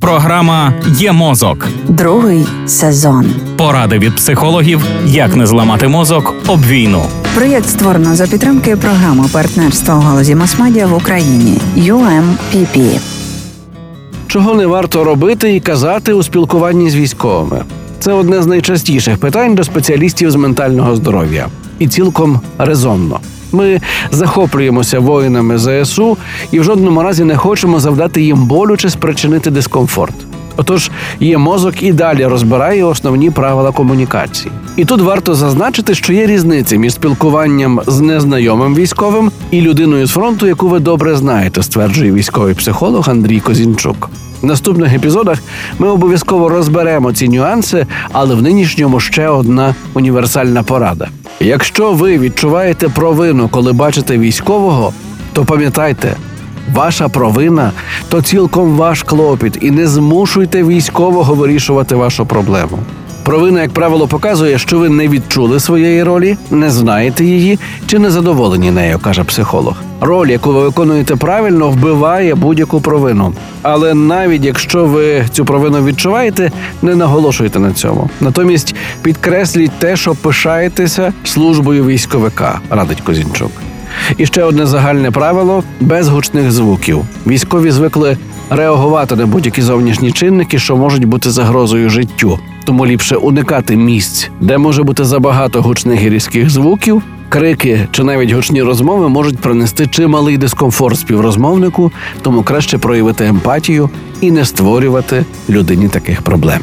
Програма Є мозок. Другий сезон. Поради від психологів, як не зламати мозок об війну. Проєкт створено за підтримки програми партнерства у галузі масмедіа в Україні UMPP. Чого не варто робити і казати у спілкуванні з військовими? Це одне з найчастіших питань до спеціалістів з ментального здоров'я, і цілком резонно. Ми захоплюємося воїнами ЗСУ і в жодному разі не хочемо завдати їм болю чи спричинити дискомфорт. Отож, є мозок і далі розбирає основні правила комунікації. І тут варто зазначити, що є різниця між спілкуванням з незнайомим військовим і людиною з фронту, яку ви добре знаєте, стверджує військовий психолог Андрій Козінчук. В наступних епізодах ми обов'язково розберемо ці нюанси, але в нинішньому ще одна універсальна порада. Якщо ви відчуваєте провину, коли бачите військового, то пам'ятайте, Ваша провина то цілком ваш клопіт, і не змушуйте військового вирішувати вашу проблему. Провина, як правило, показує, що ви не відчули своєї ролі, не знаєте її чи не задоволені нею, каже психолог. Роль, яку ви виконуєте правильно, вбиває будь-яку провину. Але навіть якщо ви цю провину відчуваєте, не наголошуйте на цьому. Натомість підкресліть те, що пишаєтеся службою військовика, радить Козінчук. І ще одне загальне правило без гучних звуків. Військові звикли реагувати на будь-які зовнішні чинники, що можуть бути загрозою життю. Тому ліпше уникати місць, де може бути забагато гучних і різких звуків. Крики чи навіть гучні розмови можуть принести чималий дискомфорт співрозмовнику, тому краще проявити емпатію і не створювати людині таких проблем.